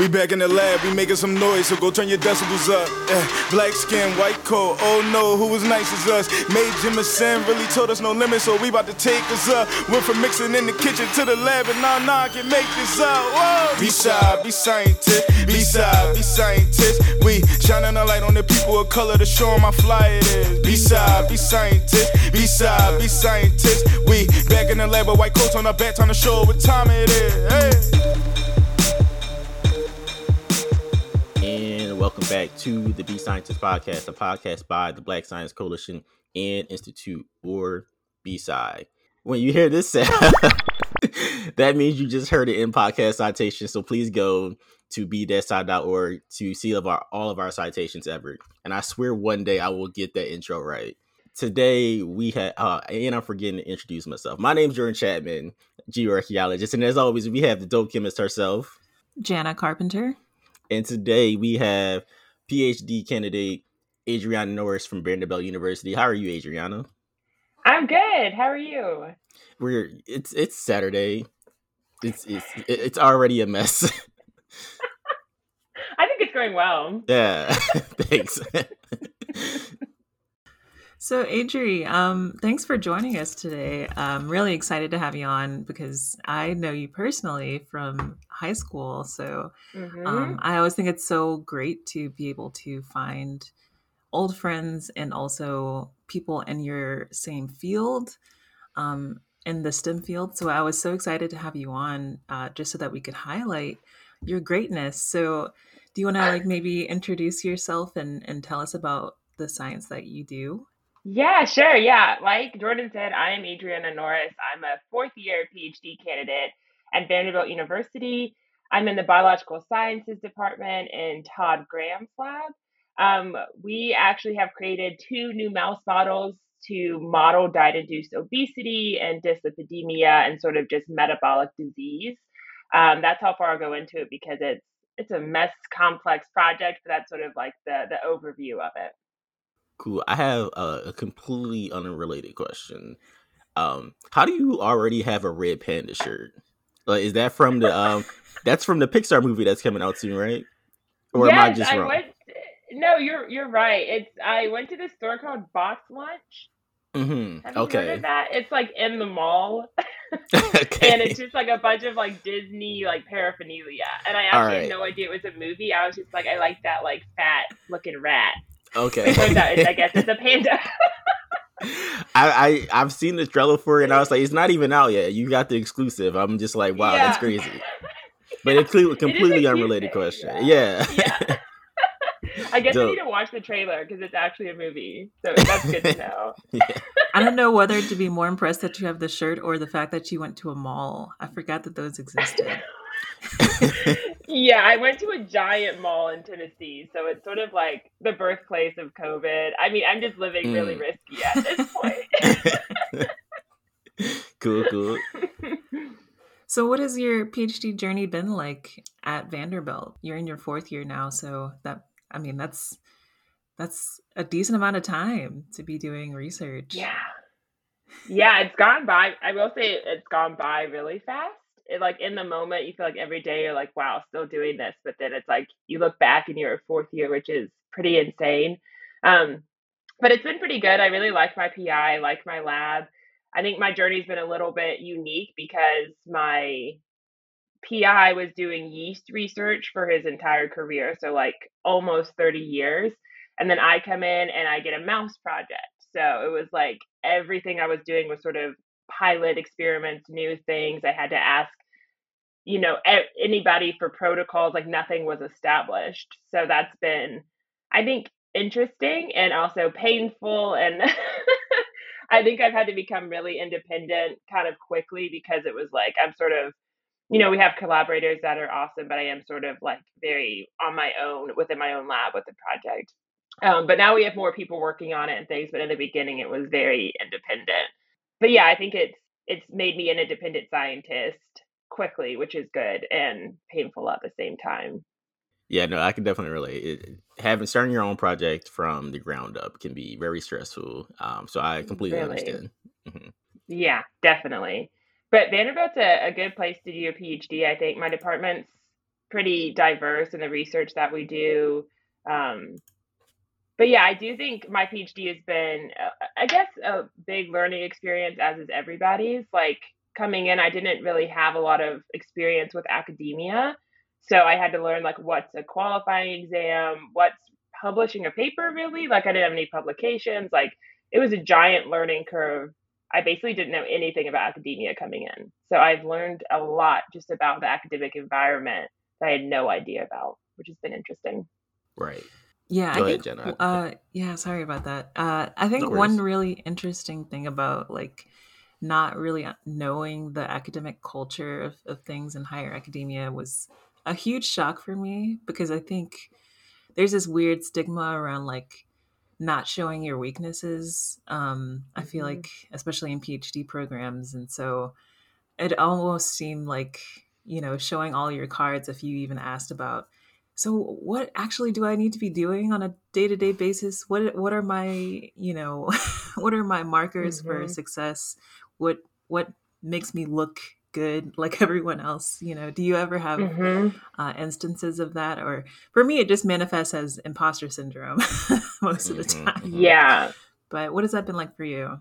We back in the lab, we making some noise, so go turn your decibels up. Yeah. Black skin, white coat, oh no, who was nice as us? Mae Jemison really told us no limit, so we about to take us up. Went from mixing in the kitchen to the lab, and now, nah, I can make this up. Whoa! Be shy, be scientist, be shy, be scientist. We shining a light on the people of color to show them how fly it is. Be shy, be scientist, be shy, be scientist. We back in the lab with white coats on our back, trying to show what time it is. Hey. Welcome back to the Be Scientist Podcast, a podcast by the Black Science Coalition and Institute, or BSci. When you hear this sound, that means you just heard it in podcast citation. So please go to bdesci.org to see of our, all of our citations ever. And I swear one day I will get that intro right. Today we had, uh, and I'm forgetting to introduce myself. My name is Jordan Chapman, geoarchaeologist, and as always, we have the dope chemist herself, Jana Carpenter. And today we have PhD candidate Adriana Norris from Vanderbilt University. How are you, Adriana? I'm good. How are you? We're it's it's Saturday. It's it's it's already a mess. I think it's going well. Yeah. Thanks. So, Adri, um, thanks for joining us today. I'm really excited to have you on because I know you personally from high school. So, mm-hmm. um, I always think it's so great to be able to find old friends and also people in your same field, um, in the STEM field. So, I was so excited to have you on uh, just so that we could highlight your greatness. So, do you want to like maybe introduce yourself and, and tell us about the science that you do? Yeah, sure. Yeah. Like Jordan said, I am Adriana Norris. I'm a fourth year PhD candidate at Vanderbilt University. I'm in the Biological Sciences Department in Todd Graham's lab. Um, we actually have created two new mouse models to model diet induced obesity and dyslipidemia and sort of just metabolic disease. Um, that's how far I'll go into it because it's it's a mess complex project, but that's sort of like the the overview of it. Cool. I have a, a completely unrelated question. Um, how do you already have a red panda shirt? Like, is that from the um? that's from the Pixar movie that's coming out soon, right? Or yes, am I just wrong? I went, no, you're you're right. It's I went to this store called Box Lunch. Mm-hmm. Okay. that? It's like in the mall. okay. And it's just like a bunch of like Disney like paraphernalia. And I actually right. had no idea it was a movie. I was just like, I like that like fat looking rat. Okay. turns out it's, I guess it's a panda. I, I I've seen the trailer for it and I was like, it's not even out yet. You got the exclusive. I'm just like, wow, yeah. that's crazy. But it's completely unrelated thing, question. Yeah. yeah. I guess so, I need to watch the trailer because it's actually a movie. So that's good to know. yeah. I don't know whether to be more impressed that you have the shirt or the fact that you went to a mall. I forgot that those existed. Yeah, I went to a giant mall in Tennessee, so it's sort of like the birthplace of COVID. I mean, I'm just living mm. really risky at this point. cool, cool. So, what has your PhD journey been like at Vanderbilt? You're in your fourth year now, so that I mean, that's that's a decent amount of time to be doing research. Yeah, yeah, it's gone by. I will say it's gone by really fast it, like in the moment you feel like every day you're like wow still doing this but then it's like you look back and you're a fourth year which is pretty insane. Um, but it's been pretty good. I really like my pi like my lab. I think my journey's been a little bit unique because my pi was doing yeast research for his entire career so like almost 30 years and then i come in and i get a mouse project. So it was like everything i was doing was sort of pilot experiments, new things. I had to ask, you know, anybody for protocols, like nothing was established. So that's been, I think, interesting and also painful. And I think I've had to become really independent kind of quickly because it was like, I'm sort of, you know, we have collaborators that are awesome, but I am sort of like very on my own within my own lab with the project. Um, but now we have more people working on it and things. But in the beginning, it was very independent but yeah, I think it's it's made me an independent scientist quickly, which is good and painful at the same time. Yeah, no, I can definitely relate. It, having starting your own project from the ground up can be very stressful. Um, so I completely really? understand. Mm-hmm. Yeah, definitely. But Vanderbilt's a, a good place to do a PhD. I think my department's pretty diverse in the research that we do. Um, but yeah, I do think my PhD has been, uh, I guess, a big learning experience, as is everybody's. Like coming in, I didn't really have a lot of experience with academia. So I had to learn like what's a qualifying exam, what's publishing a paper really. Like I didn't have any publications. Like it was a giant learning curve. I basically didn't know anything about academia coming in. So I've learned a lot just about the academic environment that I had no idea about, which has been interesting. Right. Yeah, Go I ahead, think. Jenna. Uh, yeah, sorry about that. Uh, I think no one really interesting thing about like not really knowing the academic culture of, of things in higher academia was a huge shock for me because I think there's this weird stigma around like not showing your weaknesses. Um, I feel mm-hmm. like, especially in PhD programs, and so it almost seemed like you know showing all your cards if you even asked about. So what actually do I need to be doing on a day to day basis? What what are my you know what are my markers mm-hmm. for success? What what makes me look good like everyone else you know? Do you ever have mm-hmm. uh, instances of that? Or for me it just manifests as imposter syndrome most of the mm-hmm, time. mm-hmm. yeah. But what has that been like for you?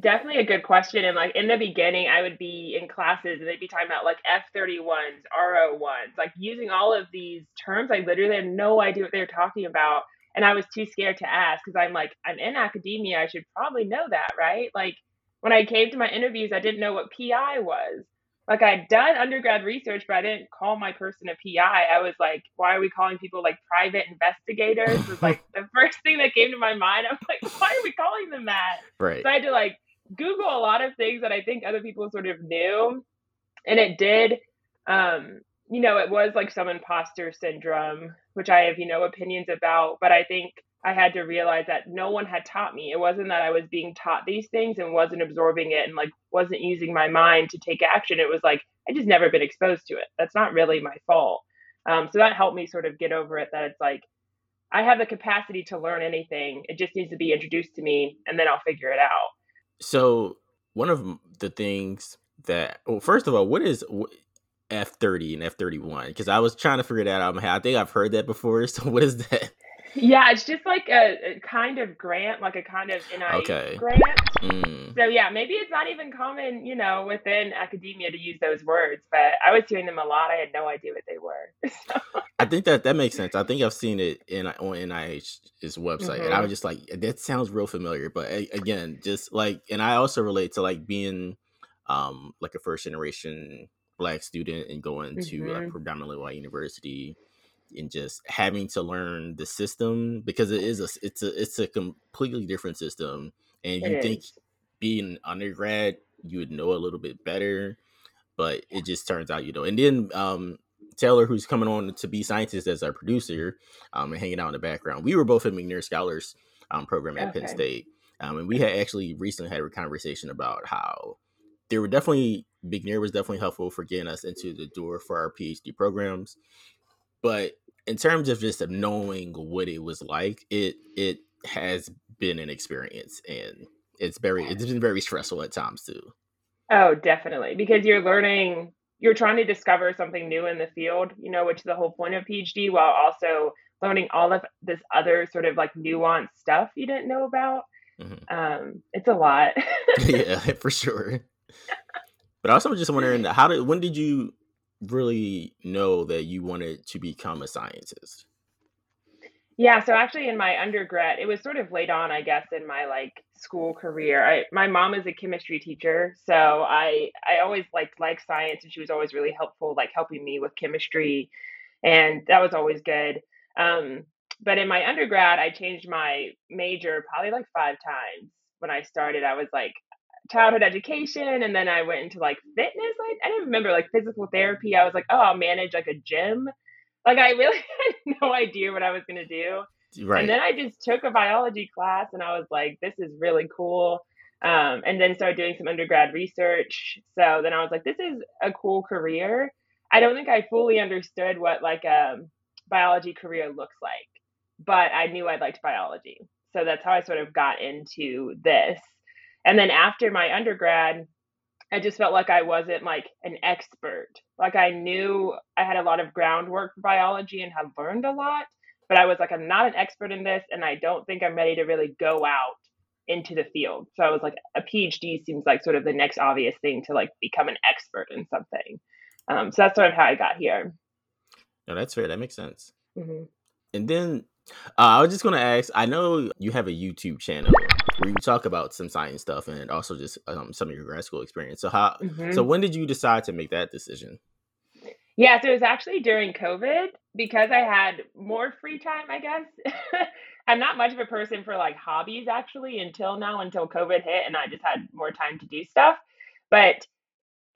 Definitely a good question. And like in the beginning i would be in classes and they'd be talking about like f31s R01s like using all of these terms. I literally had no idea what they were talking about. And i was too scared to ask because i'm like i'm in academia. I should probably know that right? Like when I came to my interviews, I didn't know what PI was like I'd done undergrad research, but I didn't call my person a PI. I was like, why are we calling people like private investigators? Was like the first thing that came to my mind. I'm like, why are we calling them that? Right. So I had to like Google a lot of things that I think other people sort of knew. And it did um, you know, it was like some imposter syndrome, which I have, you know, opinions about, but I think I had to realize that no one had taught me. It wasn't that I was being taught these things and wasn't absorbing it and like wasn't using my mind to take action. It was like I just never been exposed to it. That's not really my fault. Um, so that helped me sort of get over it. That it's like I have the capacity to learn anything. It just needs to be introduced to me, and then I'll figure it out. So one of the things that well, first of all, what is F thirty and F thirty one? Because I was trying to figure that out. I think I've heard that before. So what is that? Yeah, it's just like a, a, kind of grant, like a kind of NIH okay. grant. Mm. So yeah, maybe it's not even common, you know, within academia to use those words, but I was hearing them a lot. I had no idea what they were. So. I think that that makes sense. I think I've seen it in on NIH's website, mm-hmm. and I was mm-hmm. just like, that sounds real familiar. But again, just like, and I also relate to like being, um, like a first generation black student and going mm-hmm. to a predominantly white university and just having to learn the system because it is a it's a it's a completely different system and you think being undergrad you would know a little bit better but it just turns out you know and then um Taylor, who's coming on to be scientist as our producer, um, and hanging out in the background. We were both in McNair Scholars um, program at okay. Penn State, um, and we had actually recently had a conversation about how there were definitely McNair was definitely helpful for getting us into the door for our PhD programs, but in terms of just of knowing what it was like, it it has been an experience and it's very it's been very stressful at times too. Oh, definitely. Because you're learning you're trying to discover something new in the field, you know, which is the whole point of PhD, while also learning all of this other sort of like nuanced stuff you didn't know about. Mm-hmm. Um, it's a lot. yeah, for sure. But also, I'm just wondering, how did when did you really know that you wanted to become a scientist? Yeah, so actually in my undergrad, it was sort of late on, I guess, in my like school career. I my mom is a chemistry teacher, so I I always liked like science and she was always really helpful like helping me with chemistry and that was always good. Um but in my undergrad, I changed my major probably like 5 times. When I started, I was like childhood education and then I went into like fitness. I, I didn't remember like physical therapy. I was like, oh, I'll manage like a gym. Like I really had no idea what I was gonna do. Right. And then I just took a biology class and I was like, this is really cool. Um, and then started doing some undergrad research. So then I was like, this is a cool career. I don't think I fully understood what like a biology career looks like, but I knew I liked biology. So that's how I sort of got into this. And then after my undergrad, I just felt like I wasn't like an expert. Like I knew I had a lot of groundwork for biology and had learned a lot, but I was like, I'm not an expert in this, and I don't think I'm ready to really go out into the field. So I was like, a PhD seems like sort of the next obvious thing to like become an expert in something. Um, so that's sort of how I got here. No, that's fair. That makes sense. Mm-hmm. And then uh, I was just going to ask I know you have a YouTube channel where you talk about some science stuff and also just um, some of your grad school experience. So, how, mm-hmm. so when did you decide to make that decision? Yeah, so it was actually during COVID because I had more free time, I guess. I'm not much of a person for like hobbies actually until now, until COVID hit, and I just had more time to do stuff. But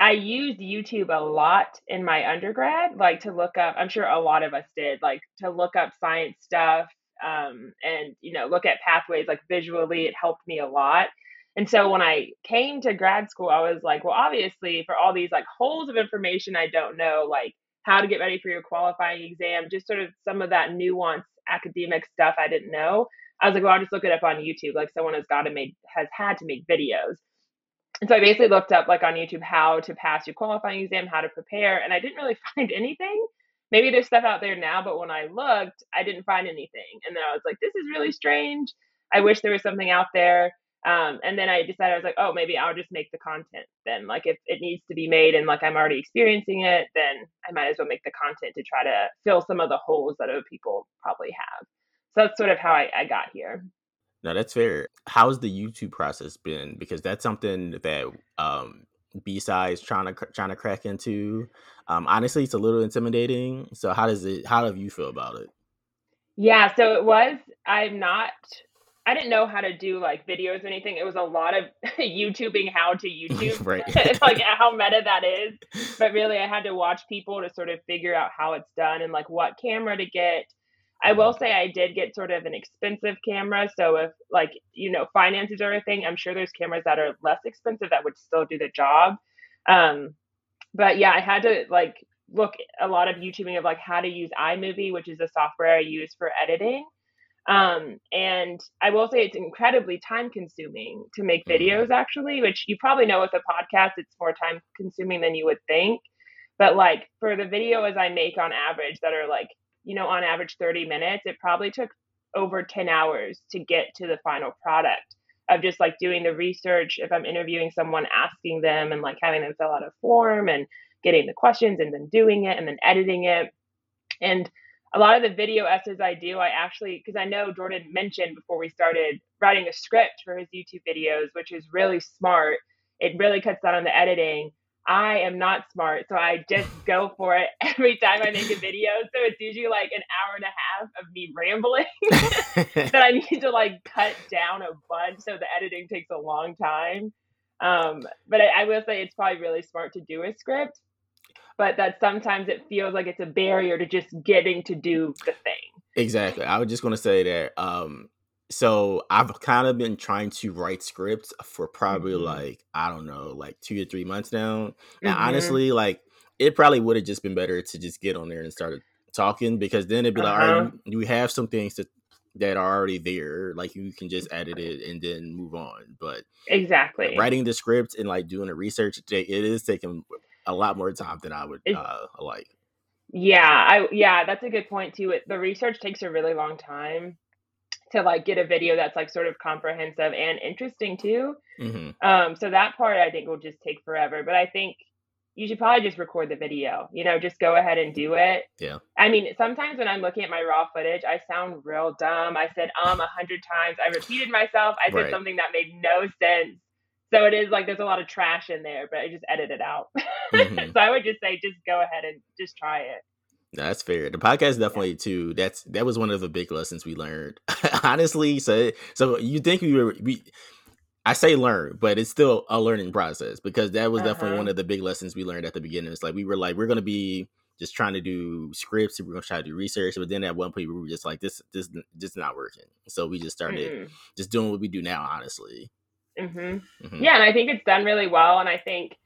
I used YouTube a lot in my undergrad, like to look up, I'm sure a lot of us did, like to look up science stuff um, and, you know, look at pathways like visually. It helped me a lot. And so when I came to grad school, I was like, well, obviously, for all these like holes of information I don't know, like how to get ready for your qualifying exam, just sort of some of that nuanced academic stuff I didn't know. I was like, well, I'll just look it up on YouTube. Like someone has got to make has had to make videos. And so I basically looked up like on YouTube how to pass your qualifying exam, how to prepare, and I didn't really find anything. Maybe there's stuff out there now, but when I looked, I didn't find anything. And then I was like, this is really strange. I wish there was something out there. Um, and then I decided I was like, oh, maybe I'll just make the content then. Like if it needs to be made and like I'm already experiencing it, then I might as well make the content to try to fill some of the holes that other people probably have. So that's sort of how I, I got here. No, that's fair. How's the YouTube process been? Because that's something that um BSci's trying to trying to crack into. Um, honestly, it's a little intimidating. So how does it? How do you feel about it? Yeah, so it was. I'm not. I didn't know how to do like videos or anything. It was a lot of YouTubing how to YouTube, right? like how meta that is. But really, I had to watch people to sort of figure out how it's done and like what camera to get I will say I did get sort of an expensive camera. So if like, you know, finances are a thing, I'm sure there's cameras that are less expensive that would still do the job. Um, but yeah, I had to like look a lot of YouTubing of like how to use iMovie, which is a software I use for editing. Um, and I will say it's incredibly time consuming to make mm-hmm. videos actually, which you probably know with a podcast, it's more time consuming than you would think. But like for the videos I make on average that are like you know, on average 30 minutes, it probably took over 10 hours to get to the final product of just like doing the research. If I'm interviewing someone, asking them and like having them fill out a form and getting the questions and then doing it and then editing it. And a lot of the video essays I do, I actually, because I know Jordan mentioned before we started writing a script for his YouTube videos, which is really smart. It really cuts down on the editing. I am not smart, so I just go for it every time I make a video. So it's usually like an hour and a half of me rambling that I need to like cut down a bunch. So the editing takes a long time. Um, but I, I will say it's probably really smart to do a script, but that sometimes it feels like it's a barrier to just getting to do the thing. Exactly. I was just going to say that um, so I've kind of been trying to write scripts for probably mm-hmm. like I don't know, like two or three months now. And mm-hmm. honestly, like it probably would have just been better to just get on there and start talking because then it'd be uh-huh. like, all right, you, have some things that that are already there, like you can just edit it and then move on. But exactly writing the script and like doing the research, it is taking a lot more time than I would uh, like. Yeah, I yeah, that's a good point too. It, the research takes a really long time to like get a video that's like sort of comprehensive and interesting too. Mm-hmm. Um, so that part I think will just take forever. But I think you should probably just record the video. You know, just go ahead and do it. Yeah. I mean, sometimes when I'm looking at my raw footage, I sound real dumb. I said um a hundred times. I repeated myself. I said right. something that made no sense. So it is like there's a lot of trash in there, but I just edit it out. Mm-hmm. so I would just say just go ahead and just try it. That's fair. The podcast definitely too. That's that was one of the big lessons we learned. Honestly, so so you think we were we I say learn, but it's still a learning process because that was uh-huh. definitely one of the big lessons we learned at the beginning. It's like we were like we're gonna be just trying to do scripts, we're gonna try to do research, but then at one point we were just like this this just not working. So we just started mm-hmm. just doing what we do now. Honestly. Mm-hmm. Mm-hmm. Yeah, and I think it's done really well, and I think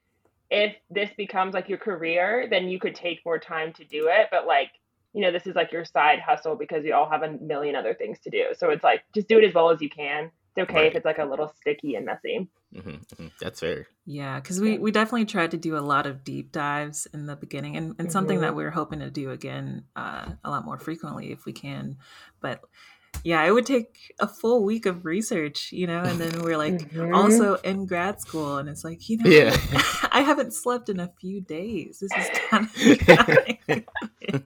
if this becomes like your career, then you could take more time to do it. But like, you know, this is like your side hustle because you all have a million other things to do. So it's like just do it as well as you can. It's okay right. if it's like a little sticky and messy. Mm-hmm, mm-hmm. That's fair. Yeah, because we, we definitely tried to do a lot of deep dives in the beginning and, and mm-hmm. something that we're hoping to do again uh, a lot more frequently if we can. But yeah, it would take a full week of research, you know, and then we're like mm-hmm. also in grad school, and it's like, you know, yeah. I haven't slept in a few days. This is kind of.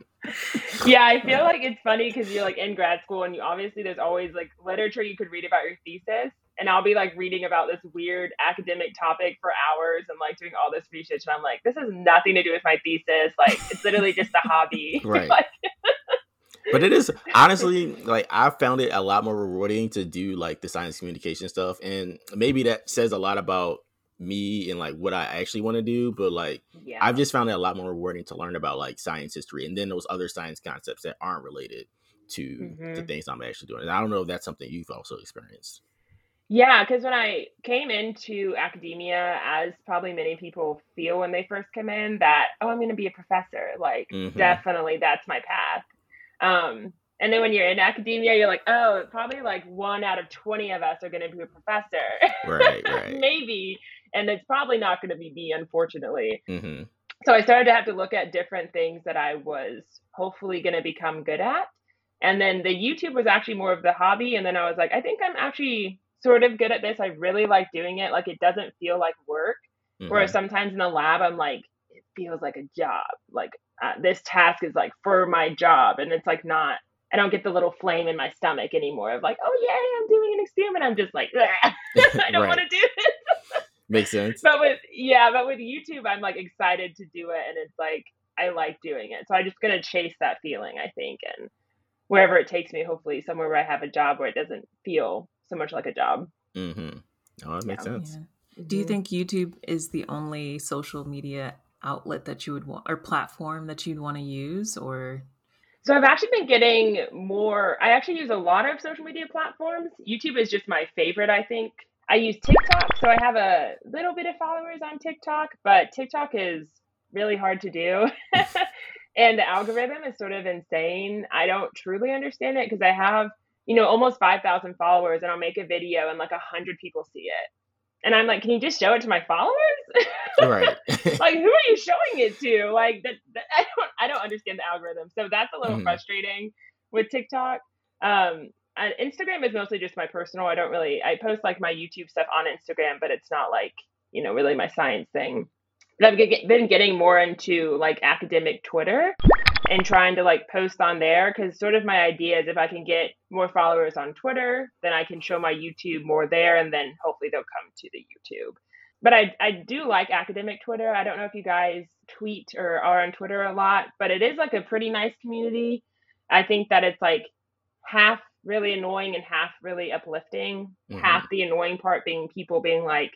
yeah, I feel like it's funny because you're like in grad school, and you obviously there's always like literature you could read about your thesis, and I'll be like reading about this weird academic topic for hours and like doing all this research, and I'm like, this has nothing to do with my thesis. Like, it's literally just a hobby. Right. like, but it is honestly like I found it a lot more rewarding to do like the science communication stuff, and maybe that says a lot about me and like what I actually want to do. But like yeah. I've just found it a lot more rewarding to learn about like science history and then those other science concepts that aren't related to mm-hmm. the things I'm actually doing. And I don't know if that's something you've also experienced. Yeah, because when I came into academia, as probably many people feel when they first come in, that oh, I'm going to be a professor. Like, mm-hmm. definitely, that's my path. Um, and then when you're in academia, you're like, oh, probably like one out of 20 of us are going to be a professor. Right, right. Maybe. And it's probably not going to be me, unfortunately. Mm-hmm. So I started to have to look at different things that I was hopefully going to become good at. And then the YouTube was actually more of the hobby. And then I was like, I think I'm actually sort of good at this. I really like doing it. Like it doesn't feel like work. Mm-hmm. Whereas sometimes in the lab, I'm like, it feels like a job. Like uh, this task is like for my job and it's like not I don't get the little flame in my stomach anymore of like, oh yeah, I'm doing an experiment. I'm just like, I don't want to do this. Makes sense. But with yeah, but with YouTube, I'm like excited to do it, and it's like I like doing it. So I'm just gonna chase that feeling, I think, and wherever it takes me, hopefully somewhere where I have a job where it doesn't feel so much like a job. Mm-hmm. Oh, that makes yeah. sense. Yeah. Do you mm-hmm. think YouTube is the only social media outlet that you would want or platform that you'd want to use or so I've actually been getting more I actually use a lot of social media platforms. YouTube is just my favorite, I think. I use TikTok, so I have a little bit of followers on TikTok, but TikTok is really hard to do. and the algorithm is sort of insane. I don't truly understand it because I have, you know, almost 5,000 followers and I'll make a video and like 100 people see it. And I'm like, can you just show it to my followers? Right. like, who are you showing it to? Like, that, that, I don't, I don't understand the algorithm. So that's a little mm. frustrating with TikTok. Um, and Instagram is mostly just my personal. I don't really, I post like my YouTube stuff on Instagram, but it's not like, you know, really my science thing. But I've been getting more into like academic Twitter and trying to like post on there because sort of my idea is if I can get more followers on Twitter, then I can show my YouTube more there and then hopefully they'll come to the YouTube. But I, I do like academic Twitter. I don't know if you guys tweet or are on Twitter a lot, but it is like a pretty nice community. I think that it's like half really annoying and half really uplifting. Mm-hmm. Half the annoying part being people being like,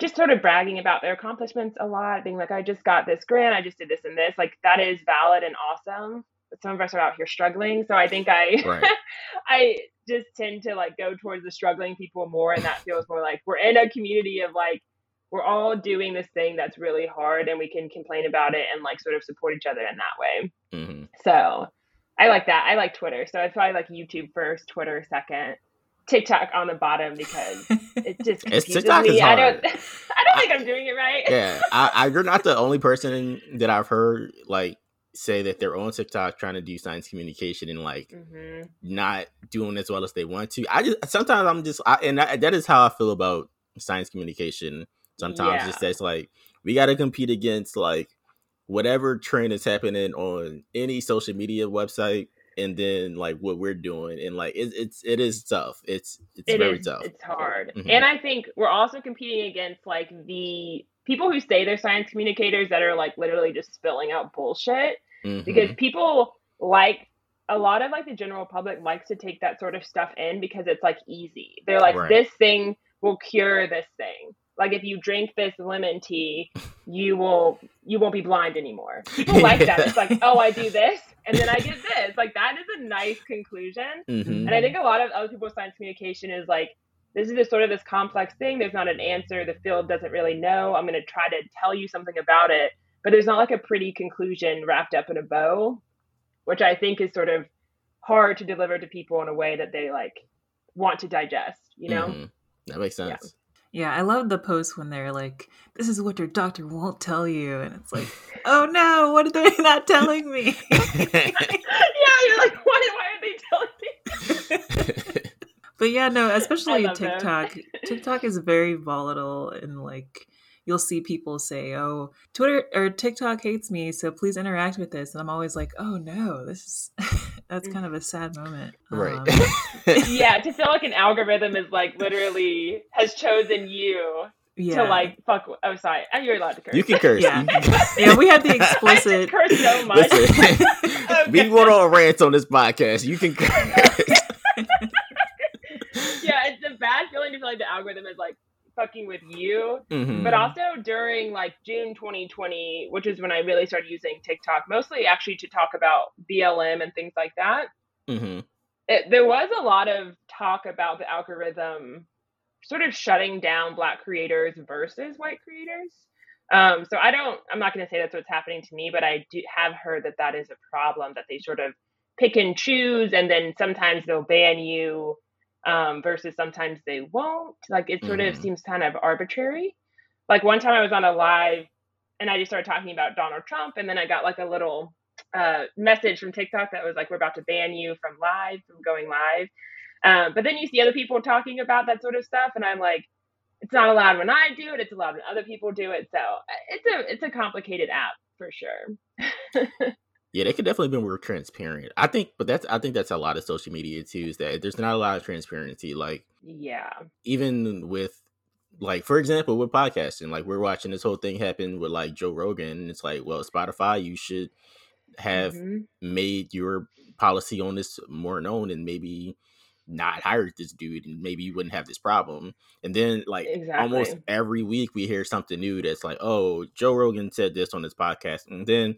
just sort of bragging about their accomplishments a lot, being like, I just got this grant, I just did this and this. Like that is valid and awesome. Some of us are out here struggling. So I think I right. I just tend to like go towards the struggling people more and that feels more like we're in a community of like we're all doing this thing that's really hard and we can complain about it and like sort of support each other in that way. Mm-hmm. So I like that. I like Twitter. So I probably like YouTube first, Twitter second. TikTok on the bottom because it just confuses TikTok me. I don't, I don't think I, am doing it right. yeah, I, I, you're not the only person that I've heard like say that they're on TikTok trying to do science communication and like mm-hmm. not doing as well as they want to. I just sometimes I'm just, I, and that, that is how I feel about science communication. Sometimes yeah. it's just like we got to compete against like whatever trend is happening on any social media website and then like what we're doing and like it, it's it is tough it's it's it very is, tough it's hard mm-hmm. and i think we're also competing against like the people who say they're science communicators that are like literally just spilling out bullshit mm-hmm. because people like a lot of like the general public likes to take that sort of stuff in because it's like easy they're like right. this thing will cure this thing like if you drink this lemon tea you will you won't be blind anymore people like that it's like oh i do this and then i get this like that is a nice conclusion mm-hmm. and i think a lot of other people's science communication is like this is just sort of this complex thing there's not an answer the field doesn't really know i'm going to try to tell you something about it but there's not like a pretty conclusion wrapped up in a bow which i think is sort of hard to deliver to people in a way that they like want to digest. You know, mm-hmm. that makes sense. Yeah, I love the post when they're like, "This is what your doctor won't tell you," and it's like, "Oh no, what are they not telling me?" yeah, you're like, "Why? Why are they telling me?" but yeah, no, especially TikTok. TikTok is very volatile and like you'll see people say, "Oh, Twitter or TikTok hates me, so please interact with this." And I'm always like, "Oh no, this is that's kind of a sad moment." Right. Um, yeah, to feel like an algorithm is like literally has chosen you yeah. to like fuck. Oh, sorry. Oh, you're allowed to curse. You can curse. Yeah, yeah. We have the explicit. curse so much. Listen, okay. we go on rants on this podcast. You can curse. Bad feeling to feel like the algorithm is like fucking with you. Mm-hmm. But also during like June 2020, which is when I really started using TikTok, mostly actually to talk about BLM and things like that. Mm-hmm. It, there was a lot of talk about the algorithm sort of shutting down black creators versus white creators. Um, so I don't, I'm not going to say that's what's happening to me, but I do have heard that that is a problem that they sort of pick and choose, and then sometimes they'll ban you um, versus sometimes they won't. Like it sort mm-hmm. of seems kind of arbitrary. Like one time I was on a live and I just started talking about Donald Trump, and then I got like a little uh, message from TikTok that was like, "We're about to ban you from live, from going live." Um, but then you see other people talking about that sort of stuff, and I'm like, it's not allowed when I do it. It's allowed when other people do it. So it's a it's a complicated app for sure. Yeah, they could definitely be more transparent. I think, but that's I think that's a lot of social media too. Is that there's not a lot of transparency. Like, yeah, even with like for example with podcasting, like we're watching this whole thing happen with like Joe Rogan, and it's like, well, Spotify, you should have mm-hmm. made your policy on this more known, and maybe not hired this dude and maybe you wouldn't have this problem. And then like exactly. almost every week we hear something new that's like, oh, Joe Rogan said this on his podcast. And then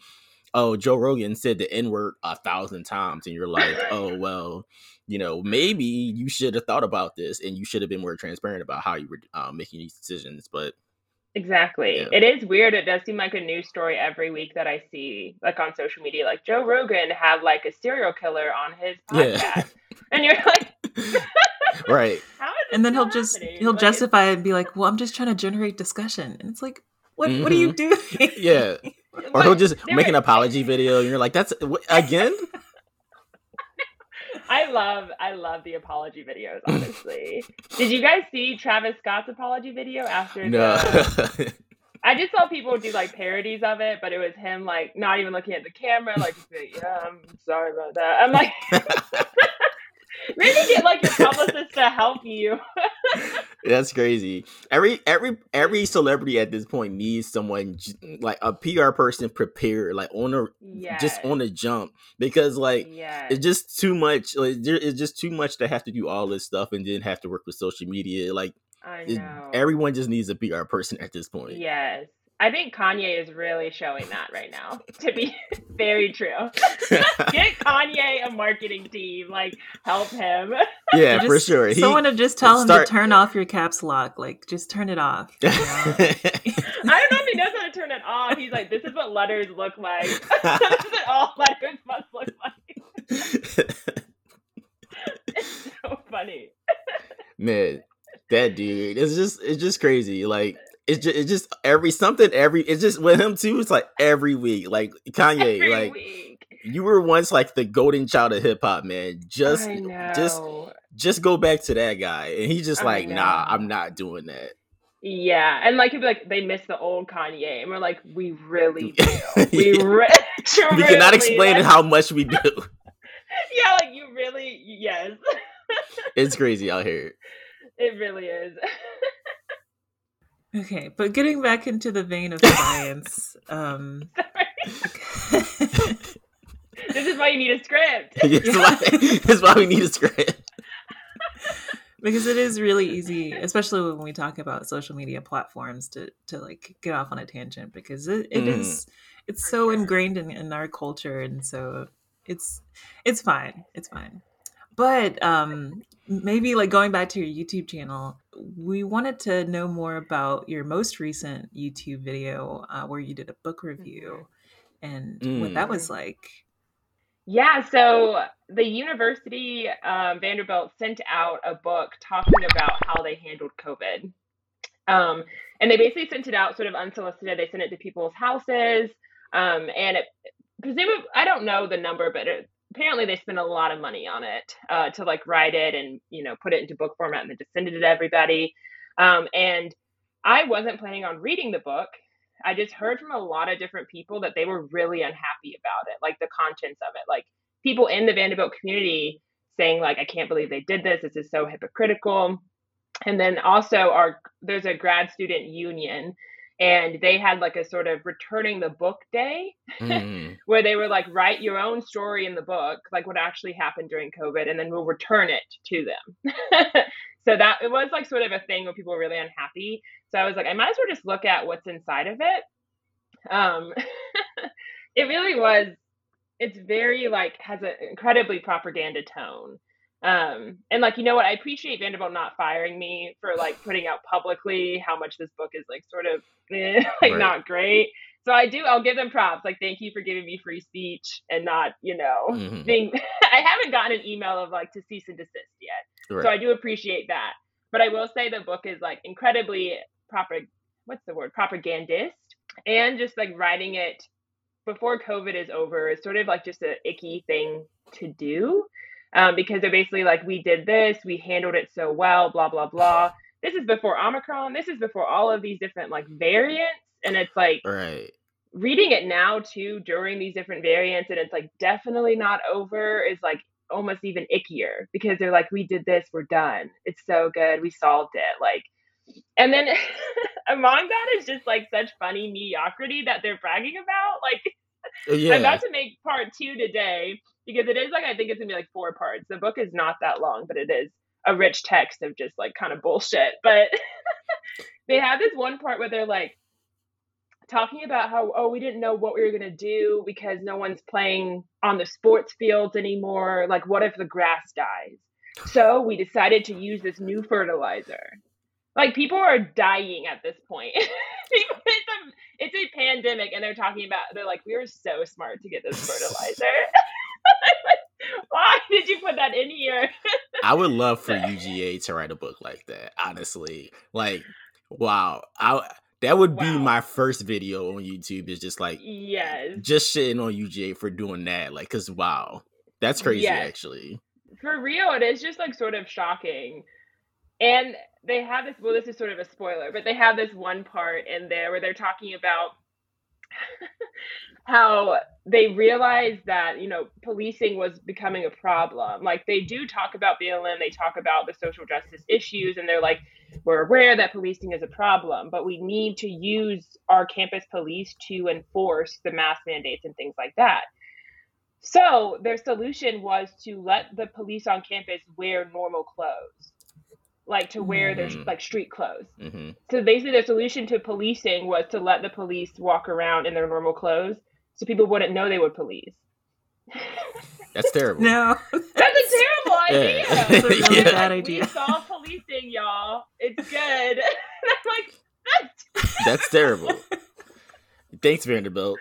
oh, Joe Rogan said the N word a thousand times, and you're like, oh, well, you know, maybe you should have thought about this and you should have been more transparent about how you were uh, making these decisions. But exactly, yeah. it is weird. It does seem like a news story every week that I see, like on social media, like Joe Rogan had like a serial killer on his podcast, yeah. and you're like. right and then he'll happening? just he'll like, justify it and be like well i'm just trying to generate discussion and it's like what mm-hmm. what are you mm-hmm. doing yeah or he'll just make an apology video, and you're like, "That's again." I love I love the apology videos. Honestly, did you guys see Travis Scott's apology video after? No. The, I just saw people do like parodies of it, but it was him like not even looking at the camera, like, "Yeah, I'm sorry about that." I'm like. Maybe get like your publicist to help you. That's crazy. Every every every celebrity at this point needs someone like a PR person prepared, like on a yes. just on a jump, because like yes. it's just too much. Like it's just too much to have to do all this stuff and then have to work with social media. Like it, everyone just needs a PR person at this point. Yes. I think Kanye is really showing that right now, to be very true. Get Kanye a marketing team, like help him. Yeah, just, for sure. He, someone to just tell him start... to turn off your caps lock, like just turn it off. You know? I don't know if he knows how to turn it off. He's like, this is what letters look like. this is what all letters must look like. it's so funny. Man, that dude, it's just it's just crazy. Like it's just, it's just every something every it's just with him too it's like every week like kanye every like week. you were once like the golden child of hip-hop man. Just just just go back to that guy and he's just like nah i'm not doing that. Yeah and like he'd be like they miss the old kanye and we're like we really do. We, re- we cannot explain how much we do. Yeah like you really yes. It's crazy out here. It really is Okay, but getting back into the vein of science, um, this is why you need a script. this, is why, this is why we need a script. because it is really easy, especially when we talk about social media platforms, to to like get off on a tangent because it, it mm. is it's so ingrained in, in our culture, and so it's it's fine, it's fine. But um, maybe like going back to your YouTube channel, we wanted to know more about your most recent YouTube video uh, where you did a book review and mm. what that was mm. like. Yeah, so the university, um, Vanderbilt, sent out a book talking about how they handled COVID. Um, and they basically sent it out sort of unsolicited. They sent it to people's houses. Um, and it, presumably, I don't know the number, but it, apparently they spent a lot of money on it uh, to like write it and, you know, put it into book format and then just send it to everybody. Um, and I wasn't planning on reading the book. I just heard from a lot of different people that they were really unhappy about it, like the contents of it. Like people in the Vanderbilt community saying, like, I can't believe they did this. This is so hypocritical. And then also our there's a grad student union and they had like a sort of returning the book day mm. where they were like write your own story in the book like what actually happened during covid and then we'll return it to them. So that it was like sort of a thing where people were really unhappy. So i was like i might as well just look at what's inside of it. Um it really was it's very like has an incredibly propaganda tone um, and like, you know what? I appreciate Vanderbilt not firing me for like putting out publicly how much this book is like sort of eh, like right. not great. So I do, I'll give them props. Like, thank you for giving me free speech and not, you know, mm-hmm. being, I haven't gotten an email of like to cease and desist yet. Right. So I do appreciate that. But I will say the book is like incredibly proper, what's the word? Propagandist. And just like writing it before COVID is over is sort of like just a icky thing to do um, because they're basically like, we did this, we handled it so well, blah, blah, blah. This is before Omicron. This is before all of these different like variants. And it's like, right. Reading it now too during these different variants, and it's like definitely not over is like almost even ickier because they're like, we did this, we're done. It's so good, we solved it. Like, and then among that is just like such funny mediocrity that they're bragging about. Like, yeah. I'm about to make part two today because it is like I think it's gonna be like four parts. The book is not that long, but it is a rich text of just like kind of bullshit. But they have this one part where they're like talking about how oh we didn't know what we were gonna do because no one's playing on the sports fields anymore. Like what if the grass dies? So we decided to use this new fertilizer. Like people are dying at this point. it's, a, it's a pandemic, and they're talking about. They're like, we were so smart to get this fertilizer. Why did you put that in here? I would love for UGA to write a book like that. Honestly, like, wow, I that would wow. be my first video on YouTube. Is just like, yes, just shitting on UGA for doing that. Like, cause wow, that's crazy. Yes. Actually, for real, it is just like sort of shocking. And they have this. Well, this is sort of a spoiler, but they have this one part in there where they're talking about how they realized that you know policing was becoming a problem. Like they do talk about blm they talk about the social justice issues and they're like we're aware that policing is a problem but we need to use our campus police to enforce the mask mandates and things like that. So their solution was to let the police on campus wear normal clothes like to wear mm-hmm. their like street clothes. Mm-hmm. So basically, their solution to policing was to let the police walk around in their normal clothes, so people wouldn't know they would police. That's terrible. no, that's a terrible idea. Yeah. That's a really yeah. bad idea. We solve policing, y'all. It's good. I'm like, that's that's terrible. Thanks, Vanderbilt.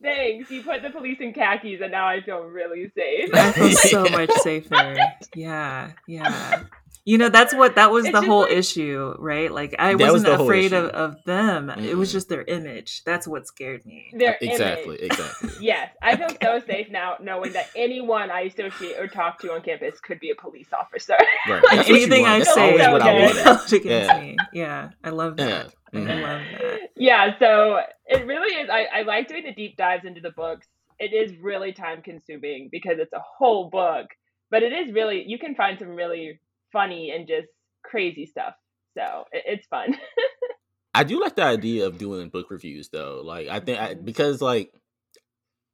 Thanks. You put the police in khakis, and now I feel really safe. I feel so much safer. Yeah, yeah you know that's what that was the whole like, issue right like i wasn't was afraid of, of them mm-hmm. it was just their image that's what scared me their exactly image. exactly yes i feel so safe now knowing that anyone i associate or talk to on campus could be a police officer right. like, anything i say so what I against yeah. me yeah i love that yeah. Mm-hmm. I love that. Yeah, so it really is. I, I like doing the deep dives into the books. It is really time consuming because it's a whole book, but it is really, you can find some really funny and just crazy stuff. So it, it's fun. I do like the idea of doing book reviews though. Like I think I, mm-hmm. because like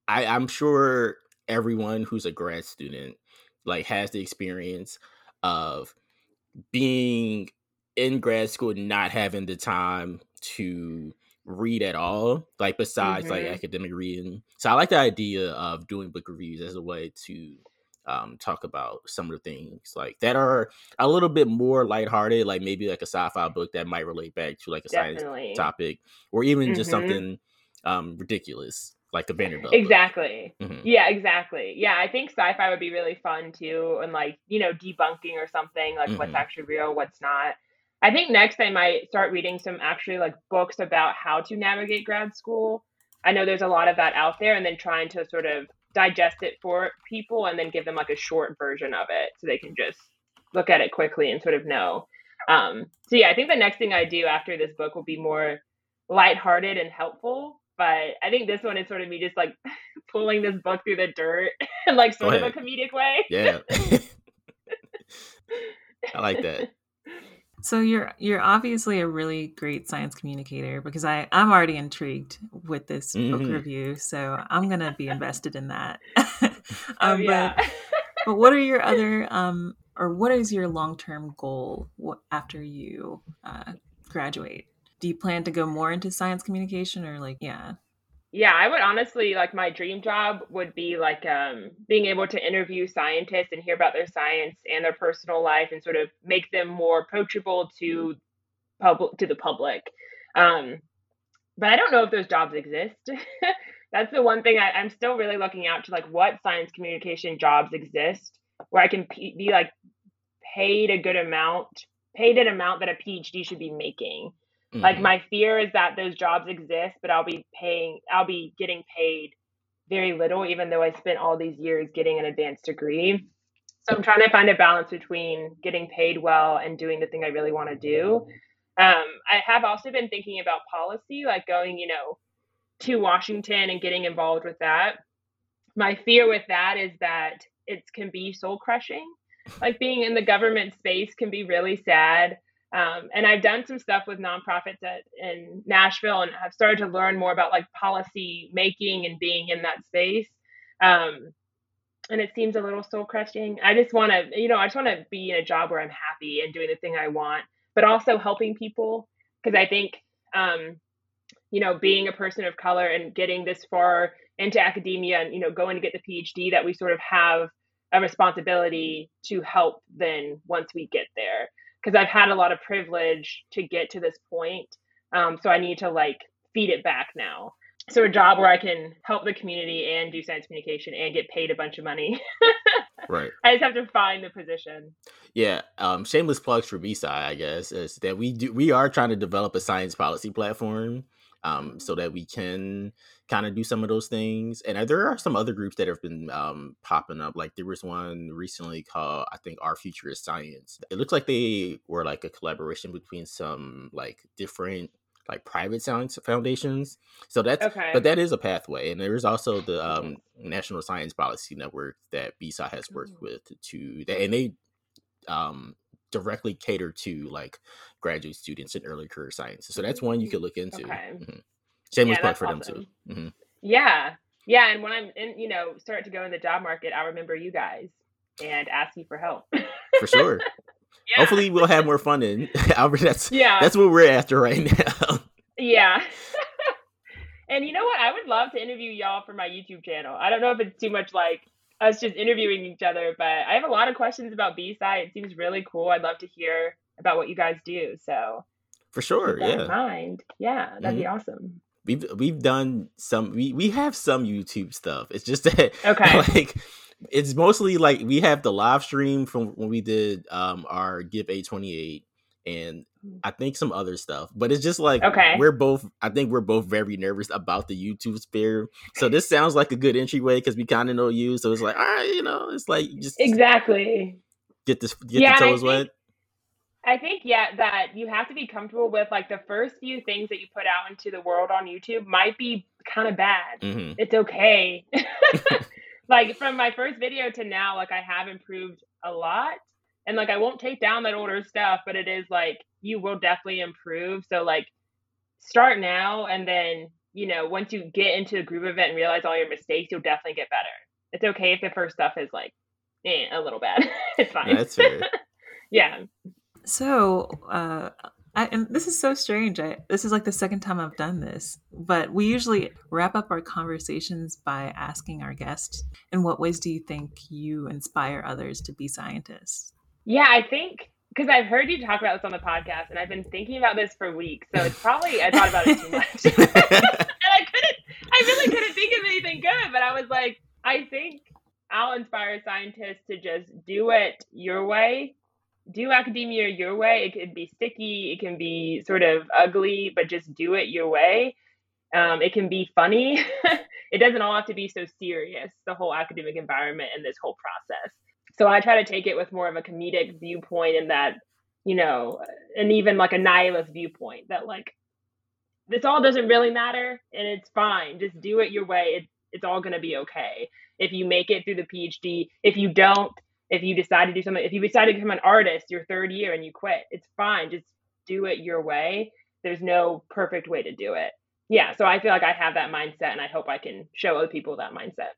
I I'm sure everyone who's a grad student like has the experience of being in grad school not having the time to read at all like besides mm-hmm. like academic reading so i like the idea of doing book reviews as a way to um, talk about some of the things like that are a little bit more lighthearted, like maybe like a sci-fi book that might relate back to like a Definitely. science topic, or even mm-hmm. just something um, ridiculous like the Vanderbilt. Exactly. Mm-hmm. Yeah, exactly. Yeah, I think sci-fi would be really fun too, and like you know debunking or something like mm-hmm. what's actually real, what's not. I think next I might start reading some actually like books about how to navigate grad school. I know there's a lot of that out there, and then trying to sort of digest it for people and then give them like a short version of it so they can just look at it quickly and sort of know. Um, so yeah, I think the next thing I do after this book will be more lighthearted and helpful. But I think this one is sort of me just like pulling this book through the dirt in like sort of a comedic way. Yeah. I like that. So you're you're obviously a really great science communicator because I I'm already intrigued with this mm-hmm. book review, so I'm gonna be invested in that. um, oh, yeah. but, but what are your other um or what is your long term goal after you uh, graduate? Do you plan to go more into science communication or like yeah? Yeah i would honestly like my dream job would be like um, being able to interview scientists and hear about their science and their personal life and sort of make them more approachable to public to the public. Um, but i don't know if those jobs exist. That's the one thing I, i'm still really looking out to like what science communication jobs exist where i can p- be like paid a good amount paid an amount that a phd should be making Mm-hmm. Like my fear is that those jobs exist, but I'll be paying, I'll be getting paid very little, even though I spent all these years getting an advanced degree. So I'm trying to find a balance between getting paid well and doing the thing I really want to do. Um, I have also been thinking about policy, like going, you know, to Washington and getting involved with that. My fear with that is that it can be soul crushing. Like being in the government space can be really sad. Um, and I've done some stuff with nonprofits at, in Nashville and I've started to learn more about like policy making and being in that space. Um, and it seems a little soul crushing. I just want to, you know, I just want to be in a job where I'm happy and doing the thing I want, but also helping people. Because I think, um, you know, being a person of color and getting this far into academia and, you know, going to get the PhD, that we sort of have a responsibility to help then once we get there because I've had a lot of privilege to get to this point. Um, so I need to like feed it back now. So a job where I can help the community and do science communication and get paid a bunch of money. right. I just have to find the position. Yeah. Um, shameless plugs for BSci, I guess, is that we do we are trying to develop a science policy platform um, so that we can kind of do some of those things. And there are some other groups that have been um, popping up. Like there was one recently called, I think, Our Future is Science. It looks like they were like a collaboration between some like different like private science foundations. So that's okay. but that is a pathway. And there is also the um, National Science Policy Network that BSci has worked mm-hmm. with to and they um directly cater to like graduate students in early career sciences. So that's one you could look into. Okay. Mm-hmm. Shameless yeah, plug for awesome. them too. Mm-hmm. Yeah, yeah. And when I'm in, you know, start to go in the job market, I remember you guys and ask you for help. for sure. Yeah. Hopefully, we'll have more fun in Albert. That's yeah. That's what we're after right now. yeah. and you know what? I would love to interview y'all for my YouTube channel. I don't know if it's too much like us just interviewing each other, but I have a lot of questions about BSci. It seems really cool. I'd love to hear about what you guys do. So for sure, yeah. mind, yeah, that'd mm-hmm. be awesome. We've we've done some. We we have some YouTube stuff. It's just that okay, like it's mostly like we have the live stream from when we did um our Give A twenty eight and. I think some other stuff. But it's just like okay. we're both I think we're both very nervous about the YouTube sphere. So this sounds like a good entryway because we kind of know you. So it's like, all right, you know, it's like just exactly get this get yeah, the toes wet. I think yeah that you have to be comfortable with like the first few things that you put out into the world on YouTube might be kind of bad. Mm-hmm. It's okay. like from my first video to now, like I have improved a lot. And like I won't take down that older stuff, but it is like you will definitely improve. So like start now and then, you know, once you get into a group event and realize all your mistakes, you'll definitely get better. It's okay if the first stuff is like eh, a little bad. it's fine. Yeah, that's fair. yeah. So, uh, I, and this is so strange. I, this is like the second time I've done this, but we usually wrap up our conversations by asking our guests, in what ways do you think you inspire others to be scientists? Yeah, I think because I've heard you talk about this on the podcast, and I've been thinking about this for weeks. So it's probably I thought about it too much, and I couldn't. I really couldn't think of anything good, but I was like, I think I'll inspire scientists to just do it your way. Do academia your way. It can be sticky, it can be sort of ugly, but just do it your way. Um, it can be funny. it doesn't all have to be so serious, the whole academic environment and this whole process. So I try to take it with more of a comedic viewpoint in that, you know, and even like a nihilist viewpoint that like this all doesn't really matter and it's fine. Just do it your way. It, it's all to be okay. If you make it through the PhD, if you don't, if you decide to do something, if you decide to become an artist your third year and you quit, it's fine. Just do it your way. There's no perfect way to do it. Yeah. So I feel like I have that mindset and I hope I can show other people that mindset.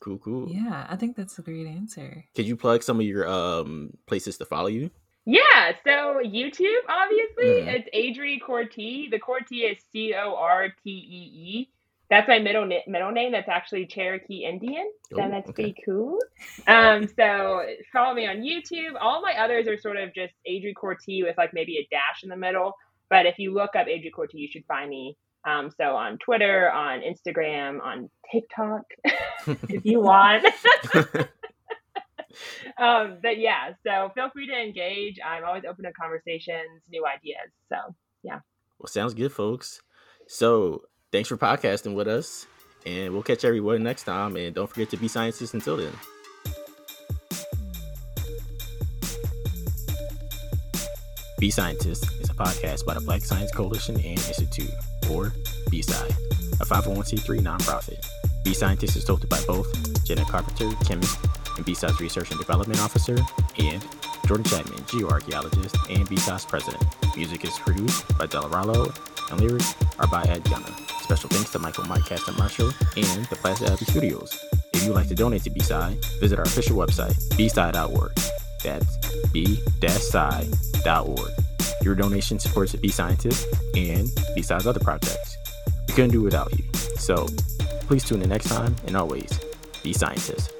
Cool, cool. Yeah, I think that's a great answer. Could you plug some of your um places to follow you? Yeah, so YouTube, obviously, mm. it's Adri Cortee. The Cortee is C O R T E E. That's my middle na- middle name. That's actually Cherokee Indian. So oh, that's okay. pretty cool. Um, so follow me on YouTube. All my others are sort of just Adri Cortee with like maybe a dash in the middle. But if you look up Adri Cortee, you should find me um, so on Twitter, on Instagram, on TikTok, if you want. um, but yeah, so feel free to engage. I'm always open to conversations, new ideas. So yeah. Well, sounds good, folks. So thanks for podcasting with us, and we'll catch everyone next time. And don't forget to be scientists until then. Be Scientist is a podcast by the Black Science Coalition and Institute or a 501c3 nonprofit. B-Scientist is hosted by both Jenna Carpenter, chemist and BSci's research and development officer, and Jordan Chapman, geoarchaeologist and BSci's president. Music is produced by Delaralo, and lyrics are by Ed Gunner. Special thanks to Michael Mike Caston Marshall and the Plaza Abbey Studios. If you'd like to donate to BSci, visit our official website, bside.org. That's b-side.org. Your donation supports Be Scientist and BSci's other projects. We couldn't do without you. So please tune in next time and always be scientists.